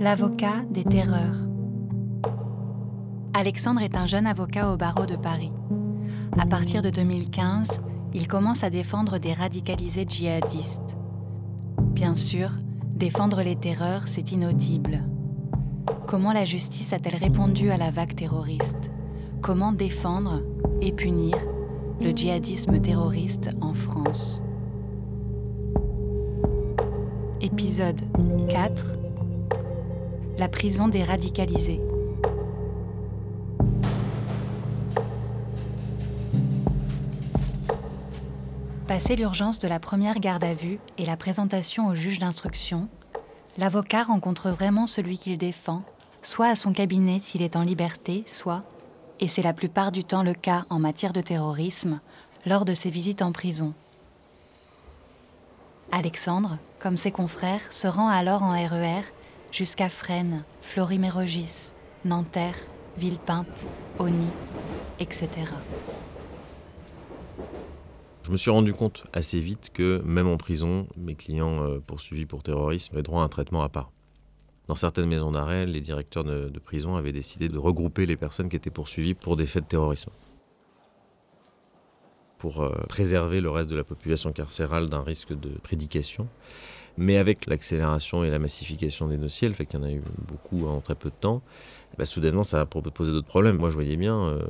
L'avocat des terreurs. Alexandre est un jeune avocat au barreau de Paris. À partir de 2015, il commence à défendre des radicalisés djihadistes. Bien sûr, défendre les terreurs, c'est inaudible. Comment la justice a-t-elle répondu à la vague terroriste? Comment défendre et punir le djihadisme terroriste en France? Épisode 4 La prison des radicalisés. Passé l'urgence de la première garde à vue et la présentation au juge d'instruction, l'avocat rencontre vraiment celui qu'il défend, soit à son cabinet s'il est en liberté, soit, et c'est la plupart du temps le cas en matière de terrorisme, lors de ses visites en prison. Alexandre, comme ses confrères, se rend alors en RER e jusqu'à Fresnes, Florimérogis, Nanterre, Villepinte, Ony, etc. Je me suis rendu compte assez vite que même en prison, mes clients euh, poursuivis pour terrorisme avaient droit à un traitement à part. Dans certaines maisons d'arrêt, les directeurs de, prison avaient décidé de regrouper les personnes qui étaient poursuivies pour des faits de terrorisme. Pour euh, préserver le reste de la population carcérale d'un risque de prédication. Mais avec l'accélération et la massification des dossiers, le fait qu'il y en a eu beaucoup en très peu de temps, bah, soudainement ça a posé d'autres problèmes. Moi je voyais bien. Euh,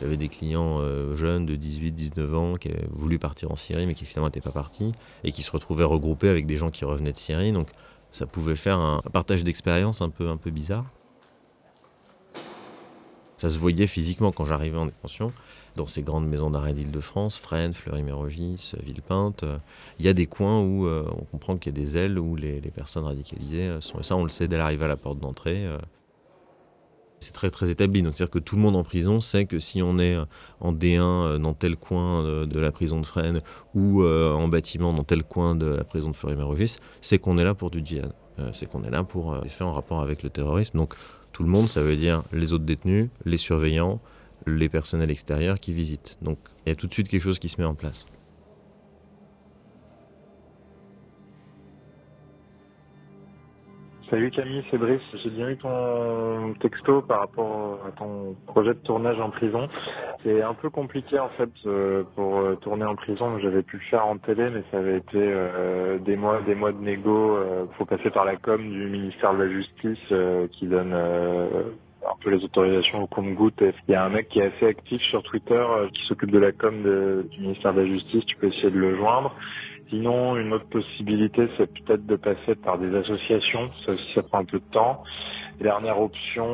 j'avais des clients euh, jeunes de 18, 19 ans qui avaient voulu partir en Syrie mais qui finalement n'étaient pas partis et qui se retrouvaient regroupés avec des gens qui revenaient de Syrie. Donc ça pouvait faire un partage d'expérience un peu, un peu bizarre. Ça se voyait physiquement quand j'arrivais en détention, dans ces grandes maisons d'arrêt d'Île-de-France, Fresnes, Fleury-Mérogis, Villepinte. Il y a des coins où euh, on comprend qu'il y a des ailes où les, personnes radicalisées sont. Et ça, on le sait dès l'arrivée à la porte d'entrée. Euh, c'est très très établi. C'est-à-dire que tout le monde en prison sait que si on est en D1 euh, dans tel coin de, la prison de Fresnes ou euh, en bâtiment dans tel coin de la prison de Fleury-Mérogis, c'est qu'on est là pour du djihad. Euh, c'est qu'on est là pour des faits en rapport avec le terrorisme. Donc tout le monde, ça veut dire les autres détenus, les surveillants, les personnels extérieurs qui visitent. Donc il y a tout de suite quelque chose qui se met en place. Salut Camille, c'est Brice. J'ai bien eu ton texto par rapport à ton projet de tournage en prison. C'est un peu compliqué en fait euh, pour euh, tourner en prison. J'avais pu le faire en télé, mais ça avait été euh, des mois, des mois de négo. Il faut passer par la com du ministère de la Justice qui donne peu les autorisations au compte-goutte. Il y a un mec qui est assez actif sur Twitter qui s'occupe de la com du ministère de la Justice. Tu peux essayer de le joindre. Sinon, une autre possibilité, c'est peut-être de passer par des associations. Ça aussi, ça prend un peu de temps. dernière option,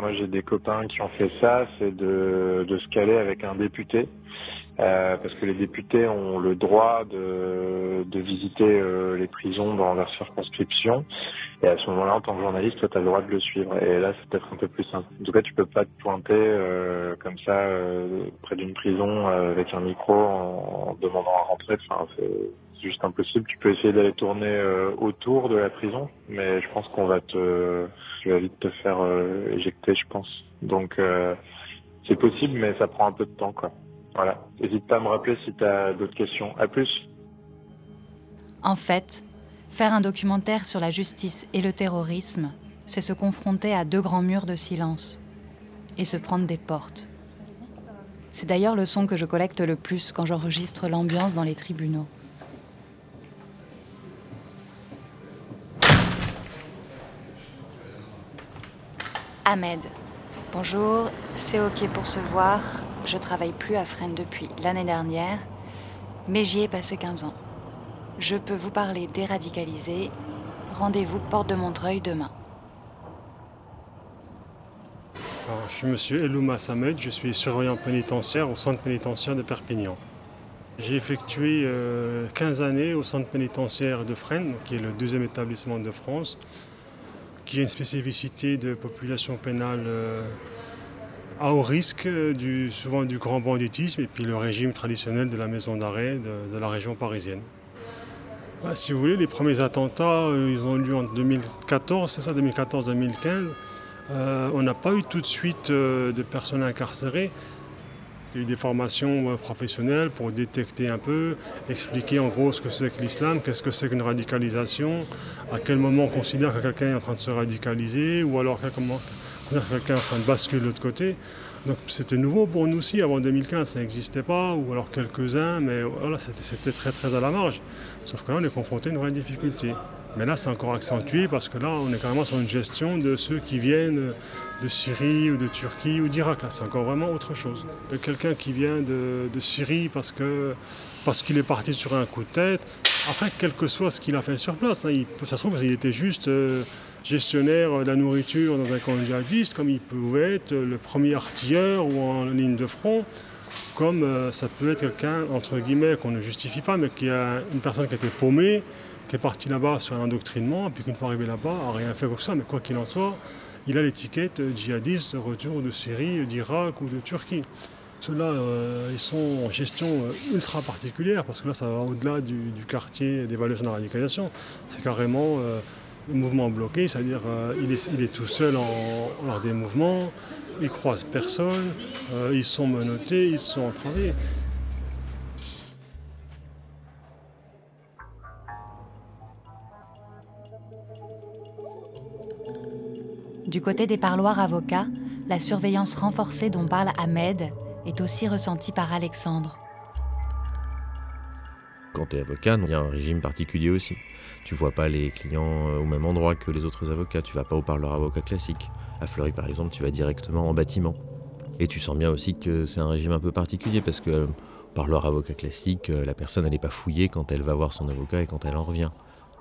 moi j'ai des copains qui ont fait ça, c'est de, de se caler avec un député. Euh, parce que les députés ont le droit de, de visiter euh, les prisons dans leur circonscription. Et à ce moment-là, en tant que journaliste, toi, tu as le droit de le suivre. Et là, c'est peut-être un peu plus simple. En tout cas, tu peux pas te pointer euh, comme ça près d'une prison avec un micro en, en demandant à rentrer. Enfin, c'est juste impossible. Tu peux essayer d'aller tourner euh, autour de la prison, mais je pense qu'on va te, tu vas vite te faire euh, éjecter, je pense. Donc euh, c'est possible, mais ça prend un peu de temps, quoi. Voilà. N'hésite pas à me rappeler si tu as d'autres questions. À plus. En fait, faire un documentaire sur la justice et le terrorisme, c'est se confronter à deux grands murs de silence et se prendre des portes. C'est d'ailleurs le son que je collecte le plus quand j'enregistre l'ambiance dans les tribunaux. Ahmed. Bonjour, c'est ok pour se voir. Je travaille plus à Fresnes depuis l'année dernière, mais j'y ai passé 15 ans. Je peux vous parler déradicalisé. Rendez-vous porte de Montreuil demain. je suis monsieur Elouma Samed, je suis surveillant pénitentiaire au centre pénitentiaire de Perpignan. J'ai effectué 15 euh, années au centre pénitentiaire de Fresnes, qui est le deuxième établissement de France, qui a une spécificité de population pénale euh, à haut risque, du, souvent du grand banditisme, et puis le régime traditionnel de la maison d'arrêt de, la région parisienne. Bah, si vous voulez, les premiers attentats, euh, ils ont lieu en 2014, c'est ça, 2014-2015. Euh, on n'a pas eu tout de suite de personnes incarcérées. Il y a eu des formations professionnelles pour détecter un peu, expliquer en gros ce que c'est que l'islam, qu'est-ce que c'est qu'une radicalisation, à quel moment on considère que quelqu'un est en train de se radicaliser, ou alors moment quelqu'un en train de basculer de l'autre côté. Donc c'était nouveau pour nous aussi, avant 2015 ça n'existait pas, ou alors quelques-uns, mais voilà, c'était très très à la marge. Sauf que là on est confronté à une vraie difficulté. Mais là c'est encore accentué parce que là on est carrément sur une gestion de ceux qui viennent de Syrie ou de Turquie ou d'Irak. Là c'est encore vraiment autre chose. Quelqu'un qui vient de, Syrie parce parce qu'il est parti sur un coup de tête, après quel que soit ce qu'il a fait sur place, hein, il, ça se trouve qu'il était juste... Euh, gestionnaire de la nourriture dans un camp djihadiste, comme il pouvait être le premier artilleur ou en ligne de front, comme euh, ça peut être quelqu'un, entre guillemets, qu'on ne justifie pas, mais qui a une personne qui a été paumée, qui est partie là-bas sur un endoctrinement, puis qu'une fois arrivé là-bas, n'a rien fait comme ça, mais quoi qu'il en soit, il a l'étiquette djihadiste de retour de Syrie, d'Irak ou de Turquie. Ceux-là, euh, ils sont en gestion euh, ultra particulière, parce que là, ça va au-delà du, quartier d'évaluation de la radicalisation. C'est carrément mouvement bloqué, c'est-à-dire euh, il, est, tout seul en, lors des mouvements, il croise personne, euh, ils sont menottés, ils sont entravés. Du côté des parloirs avocats, la surveillance renforcée dont parle Ahmed est aussi ressentie par Alexandre. Quand tu es avocat, il y a un régime particulier aussi. Tu vois pas les clients euh, au même endroit que les autres avocats. Tu vas pas au parleur avocat classique. À Fleury, par exemple, tu vas directement en bâtiment. Et tu sens bien aussi que c'est un régime un peu particulier parce que parleur avocat classique, euh, la personne n'est pas fouillée quand elle va voir son avocat et quand elle en revient.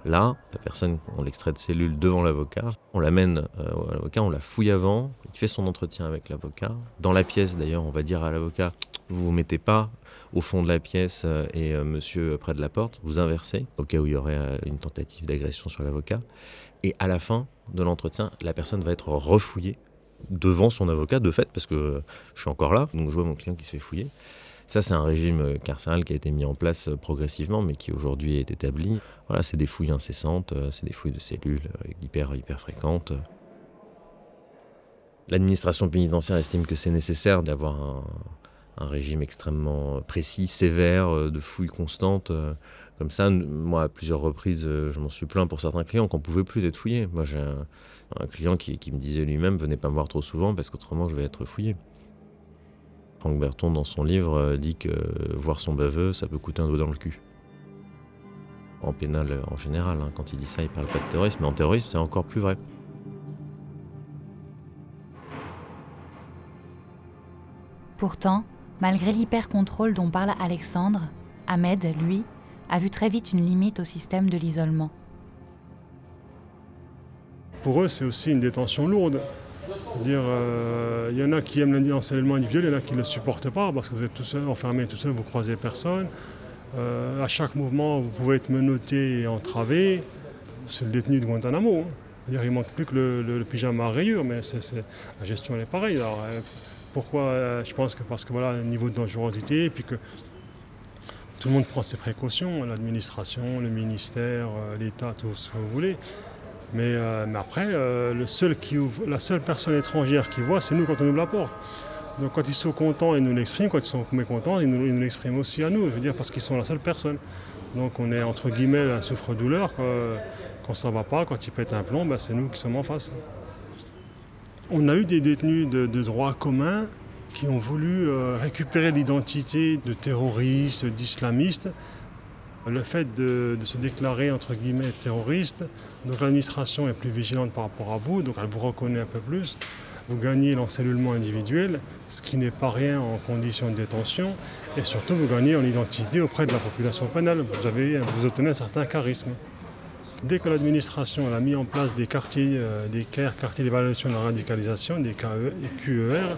Là, la personne, on l'extrait de cellule devant l'avocat, on l'amène euh, à l'avocat, on la fouille avant, il fait son entretien avec l'avocat. Dans la pièce d'ailleurs, on va dire à l'avocat, vous vous mettez pas au fond de la pièce euh, et euh, monsieur près de la porte, vous inversez au cas où il y aurait euh, une tentative d'agression sur l'avocat. Et à la fin de l'entretien, la personne va être refouillée devant son avocat, de fait, parce que je suis encore là, donc je vois mon client qui se fait fouiller. Ça, c'est un régime carcéral qui a été mis en place progressivement, mais qui aujourd'hui est établi. Voilà, c'est des fouilles incessantes, c'est des fouilles de cellules hyper, hyper fréquentes. L'administration pénitentiaire estime que c'est nécessaire d'avoir un, un régime extrêmement précis, sévère, euh, de fouilles constantes. Euh, comme ça, moi, à plusieurs reprises, euh, je m'en suis plaint pour certains clients qu'on pouvait plus d'être fouillé. Moi, j'ai un, client qui, me disait lui-même, venez pas me voir trop souvent parce qu'autrement, je vais être fouillé. Franck Berton, dans son livre, dit que voir son baveux, ça peut coûter un doigt dans le cul. En pénal, en général, hein, quand il dit ça, il parle pas de terrorisme, mais en terrorisme, c'est encore plus vrai. Pourtant, Malgré l'hyper-contrôle dont parle Alexandre, Ahmed, lui, a vu très vite une limite au système de l'isolement. Pour eux, c'est aussi une détention lourde. Euh, il y en a qui aiment l'enseignement individuel, il y en a qui ne le supportent pas parce que vous êtes tout seul, enfermé tout seul, vous croisez personne. Euh, à chaque mouvement, vous pouvez être menotté et entravé. C'est le détenu de Guantanamo. Hein. Il ne manque plus que le, pyjama à rayures, mais la gestion elle est pareille. Euh, pourquoi euh, Je pense que parce que voilà, un niveau de dangerosité, et puis que tout le monde prend ses précautions, l'administration, le ministère, euh, l'État, tout ce que vous voulez. Mais, euh, après, la seule personne étrangère qui voit, c'est nous quand on ouvre la porte. Donc quand ils sont contents, ils nous l'expriment. Quand ils sont mécontents, ils nous, l'expriment aussi à nous. Je veux dire, parce qu'ils sont la seule personne. Donc on est entre guillemets un souffre-douleur. Quand ça ne va pas, quand ils pètent un plomb, ben, c'est nous qui sommes en face. On a eu des détenus de, droit commun qui ont voulu euh, récupérer l'identité de terroristes, d'islamistes. Le fait de, se déclarer entre guillemets terroriste, donc l'administration est plus vigilante par rapport à vous, donc elle vous reconnaît un peu plus. Vous gagnez l'encellulement individuel, ce qui n'est pas rien en conditions de détention, et surtout vous gagnez en identité auprès de la population pénale. Vous, avez, vous obtenez un certain charisme. Dès que l'administration a mis en place des quartiers, euh, des CARE, quartiers d'évaluation de la radicalisation, des QER,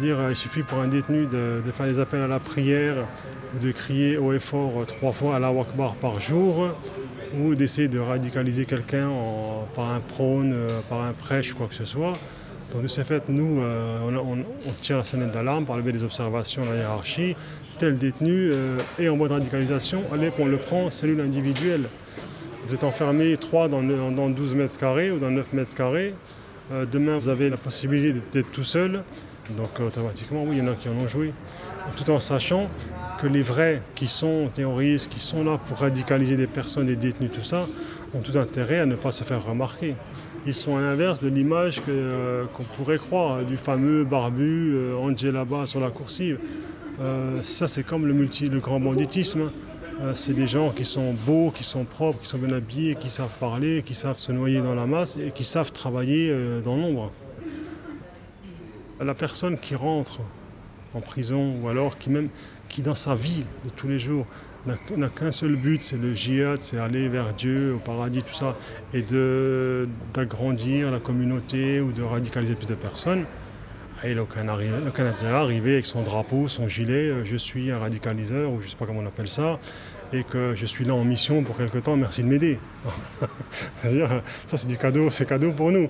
dire, il suffit pour un détenu de, faire des appels à la prière ou de crier haut et fort euh, trois fois à la Wakbar par jour ou d'essayer de radicaliser quelqu'un par un prône, euh, par un prêche, quoi que ce soit. Donc de ce fait, nous, on, tire la sonnette d'alarme par le biais des observations de la hiérarchie. Tel détenu est en mode radicalisation, allez qu'on le prend cellule individuelle. Vous êtes enfermé 3 dans, 12 mètres carrés ou dans 9 mètres carrés. Euh, demain, vous avez la possibilité d'être tout seul. Donc automatiquement, oui, il y en a qui en ont joué. Tout en sachant que les vrais qui sont terroristes, qui sont là pour radicaliser des personnes, des détenus, tout ça, ont tout intérêt à ne pas se faire remarquer. Ils sont à l'inverse de l'image euh, qu'on pourrait croire du fameux barbu euh, Angela bas sur la coursive. Euh, ça, c'est comme le, multi, le grand banditisme. C'est des gens qui sont beaux, qui sont propres, qui sont bien habillés, qui savent parler, qui savent se noyer dans la masse et qui savent travailler dans l'ombre. La personne qui rentre en prison ou alors qui même qui dans sa vie de tous les jours n'a qu'un seul but, c'est le djihad, c'est aller vers Dieu, au paradis, tout ça, et d'agrandir la communauté ou de radicaliser plus de personnes. Aucun, aucun, intérêt à arriver avec son drapeau, son gilet, euh, je suis un radicaliseur, ou je ne sais pas comment on appelle ça, et que je suis là en mission pour quelque temps, merci de m'aider. ça c'est du cadeau, c'est cadeau pour nous.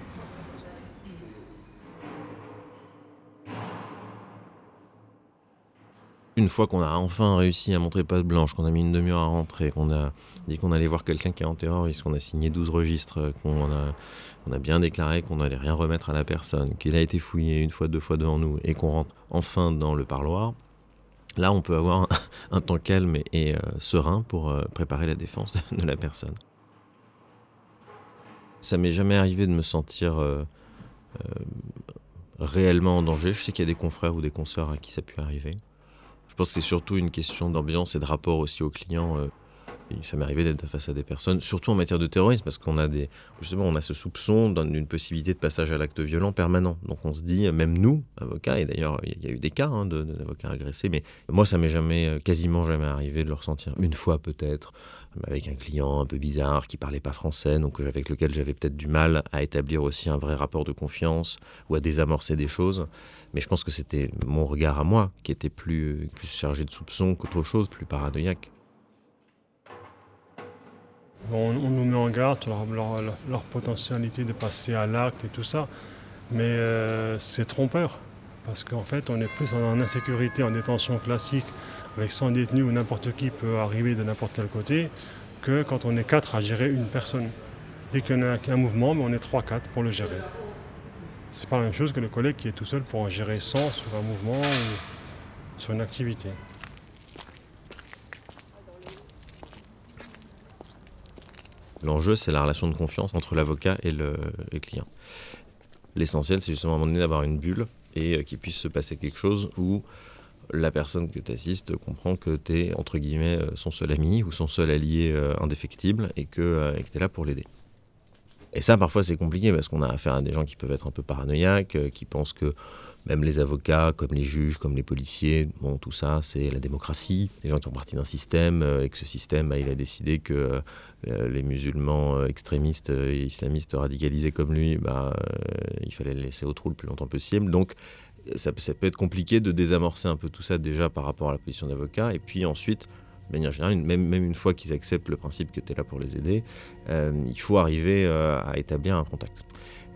Une fois qu'on a enfin réussi à montrer passe blanche, qu'on a mis une demi-heure à rentrer, qu'on a dit qu'on allait voir quelqu'un qui est en terroriste, qu'on a signé 12 registres, qu'on a, bien déclaré qu'on n'allait rien remettre à la personne, qu'il a été fouillé une fois, deux fois devant nous et qu'on rentre enfin dans le parloir, là on peut avoir un, temps calme et, euh, serein pour euh, préparer la défense de la personne. Ça m'est jamais arrivé de me sentir euh, réellement en danger. Je sais qu'il y a des confrères ou des consoeurs à qui ça pu arriver. Je pense que c'est surtout une question d'ambiance et de rapport aussi aux clients. Euh, ça m'est arrivé d'être face à des personnes, surtout en matière de terrorisme, parce qu'on a justement, on a ce soupçon d'une possibilité de passage à l'acte violent permanent. Donc on se dit, même nous, avocats, et d'ailleurs il y a eu des cas hein, d'avocats agressés, mais moi ça m'est jamais, euh, quasiment jamais arrivé de le ressentir. Une fois peut-être, avec un client un peu bizarre qui parlait pas français, donc avec lequel j'avais peut-être du mal à établir aussi un vrai rapport de confiance ou à désamorcer des choses. Mais je pense que c'était mon regard à moi qui était plus chargé de soupçons qu'autre chose, plus paranoïaque. On, nous met en garde sur leur, potentialité de passer à l'acte et tout ça, mais euh, c'est trompeur. Parce qu'en fait, on est plus en insécurité en détention classique avec 100 détenus où n'importe qui peut arriver de n'importe quel côté, que quand on est 4 à gérer une personne. Dès qu'il y a un mouvement, on est 3-4 pour le gérer. C'est pas la même chose que le collègue qui est tout seul pour en gérer 100 sur un mouvement ou sur une activité. L'enjeu, c'est la relation de confiance entre l'avocat et le, client. L'essentiel, c'est justement à un moment donné d'avoir une bulle et euh, qu'il puisse se passer quelque chose où la personne que tu assistes comprend que tu es, entre guillemets, euh, son seul ami ou son seul allié euh, indéfectible et que tu es là pour l'aider. Et ça, parfois, c'est compliqué parce qu'on a affaire à des gens qui peuvent être un peu paranoïaques, euh, qui pensent que même les avocats, comme les juges, comme les policiers, bon, tout ça, c'est la démocratie. Les gens qui font partie d'un système euh, et que ce système, bah, il a décidé que euh, les musulmans extrémistes et islamistes radicalisés comme lui, bah, il fallait les laisser au trou le plus longtemps possible. Donc, ça, ça peut être compliqué de désamorcer un peu tout ça déjà par rapport à la position d'avocat. Et puis ensuite, de manière générale, même, une fois qu'ils acceptent le principe que tu es là pour les aider, euh, il faut arriver euh, à établir un contact.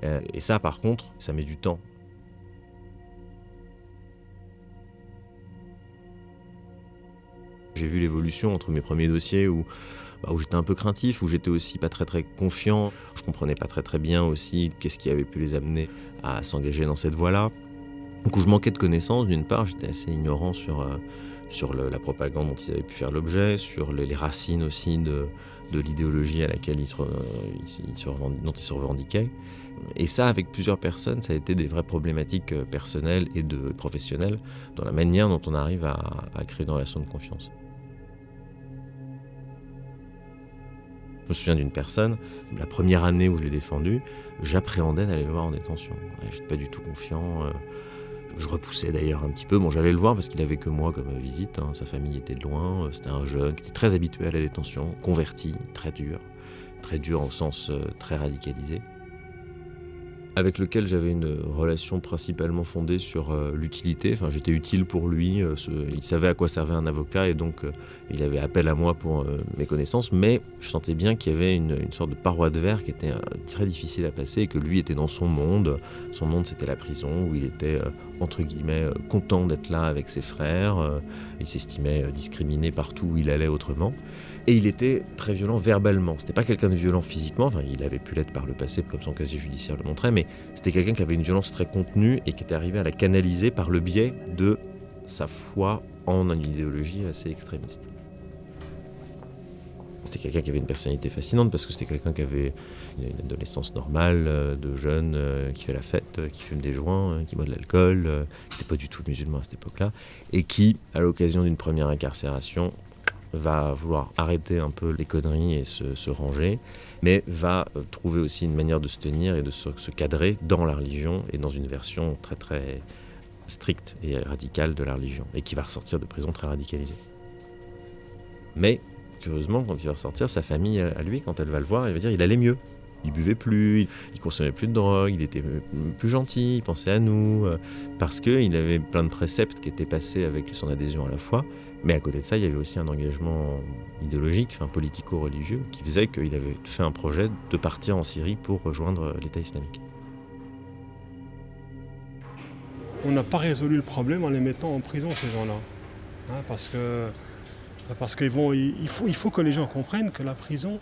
Euh, et ça, par contre, ça met du temps. J'ai vu l'évolution entre mes premiers dossiers où, bah, où j'étais un peu craintif, où j'étais aussi pas très très confiant. Je comprenais pas très très bien aussi qu'est-ce qui avait pu les amener à s'engager dans cette voie-là. Donc où je manquais de connaissances, d'une part, j'étais assez ignorant sur sur la propagande dont ils avaient pu faire l'objet, sur les, racines aussi de, l'idéologie à laquelle ils se, ils revendiquaient. Et ça, avec plusieurs personnes, ça a été des vraies problématiques euh, personnelles et professionnelles dans la manière dont on arrive à, créer une relation de confiance. Je me souviens d'une personne, la première année où je l'ai défendu, j'appréhendais d'aller le voir en détention. Je n'étais pas du tout confiant. Euh, je repoussais d'ailleurs un petit peu. Bon, j'allais le voir parce qu'il avait que moi comme visite. Hein. Sa famille était loin. Euh, c'était un jeune qui était très habitué à la détention, converti, très dur. Très dur au sens euh, très radicalisé avec lequel j'avais une relation principalement fondée sur euh, l'utilité. Enfin, j'étais utile pour lui. Euh, il savait à quoi servait un avocat et donc euh, il avait appel à moi pour mes connaissances. Mais je sentais bien qu'il y avait une, sorte de paroi de verre qui était très difficile à passer et que lui était dans son monde. Son monde, c'était la prison où il était entre guillemets content d'être là avec ses frères. il s'estimait discriminé partout où il allait autrement. Et il était très violent verbalement. C'était pas quelqu'un de violent physiquement, il avait pu l'être par le passé, comme son casier judiciaire le montrait, mais c'était quelqu'un qui avait une violence très contenue et qui était arrivé à la canaliser par le biais de sa foi en une idéologie assez extrémiste. C'était quelqu'un qui avait une personnalité fascinante parce que c'était quelqu'un qui avait une adolescence normale, euh, de jeune, euh, qui fait la fête, euh, qui fume des joints, qui boit de l'alcool, qui n'était pas du tout musulman à cette époque-là, et qui, à l'occasion d'une première incarcération, va vouloir arrêter un peu les conneries et se, ranger, mais va trouver aussi une manière de se tenir et de se, cadrer dans la religion et dans une version très très stricte et radicale de la religion, et qui va ressortir de prison très radicalisé. Mais curieusement, quand il va ressortir, sa famille à lui, quand elle va le voir, elle va dire il allait mieux. Il buvait plus, il consommait plus de drogue, il était plus gentil, il pensait à nous, euh, parce qu'il avait plein de préceptes qui étaient passés avec son adhésion à la foi. Mais à côté de ça, il y avait aussi un engagement idéologique, enfin politico-religieux, qui faisait qu'il avait fait un projet de partir en Syrie pour rejoindre l'État islamique. On n'a pas résolu le problème en les mettant en prison, ces gens-là. Hein, parce que parce faut, il faut que les gens comprennent que la prison,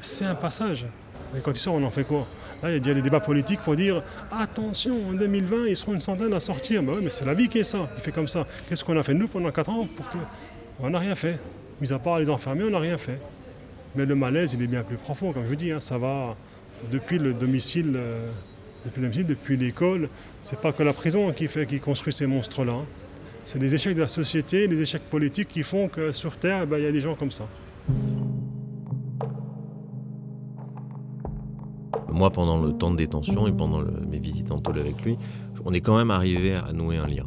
c'est un passage. Et quand ils sortent, on en fait quoi Là, il y a des débats politiques pour dire attention, en 2020, ils seront une centaine à sortir. Mais, c'est la vie qui est ça, qui fait comme ça. Qu'est-ce qu'on a fait nous pendant 4 ans pour que... On n'a rien fait. Mis à part les enfermer, on n'a rien fait. Mais le malaise, il est bien plus profond, comme je vous dis. Hein. ça va depuis le domicile, euh, depuis le domicile, depuis l'école. C'est pas que la prison qui, fait, qui construit ces monstres-là. Hein. C'est les échecs de la société, les échecs politiques qui font que sur Terre, ben, il y a des gens comme ça. Moi, pendant le temps de détention et pendant mes visites en tôle avec lui, on est quand même arrivé à nouer un lien.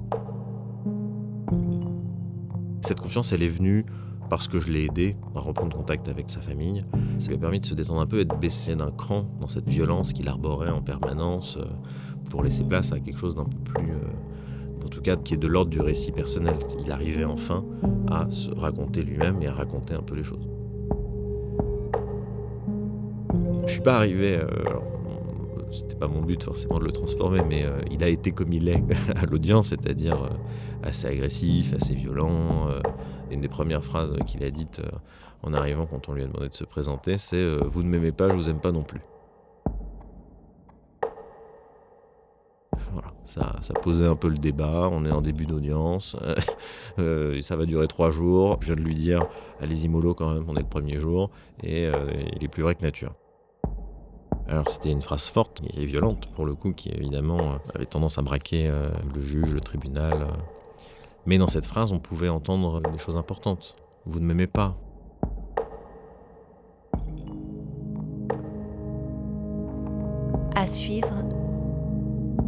Cette confiance, elle est venue parce que je l'ai aidé à reprendre contact avec sa famille. Ça lui a permis de se détendre un peu et de baisser d'un cran dans cette violence qu'il arborait en permanence euh, pour laisser place à quelque chose d'un peu plus euh, en tout cas qui est de l'ordre du récit personnel. Il arrivait enfin à se raconter lui-même et à raconter un peu les choses. Je suis pas arrivé, euh, c'était pas mon but forcément de le transformer, mais euh, il a été comme il est à l'audience, c'est-à-dire euh, assez agressif, assez violent. une des premières phrases qu'il a dites en arrivant quand on lui a demandé de se présenter, c'est Vous ne m'aimez pas, je vous aime pas non plus. Ça, ça, posait un peu le débat. On est en début d'audience. Euh, ça va durer trois jours. Je viens de lui dire allez-y mollo quand même, on est le premier jour. Et euh, il est plus vrai que nature. Alors c'était une phrase forte et violente pour le coup, qui évidemment avait tendance à braquer euh, le juge, le tribunal. Mais dans cette phrase, on pouvait entendre des choses importantes. Vous ne m'aimez pas. À suivre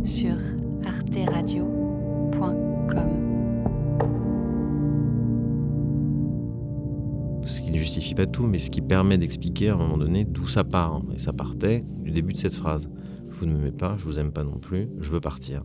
sur arteradio.com. qui ne justifie pas tout, mais ce qui permet d'expliquer à un moment donné d'où ça part. Et ça partait du début de cette phrase. Vous ne m'aimez pas, je vous aime pas non plus, je veux partir.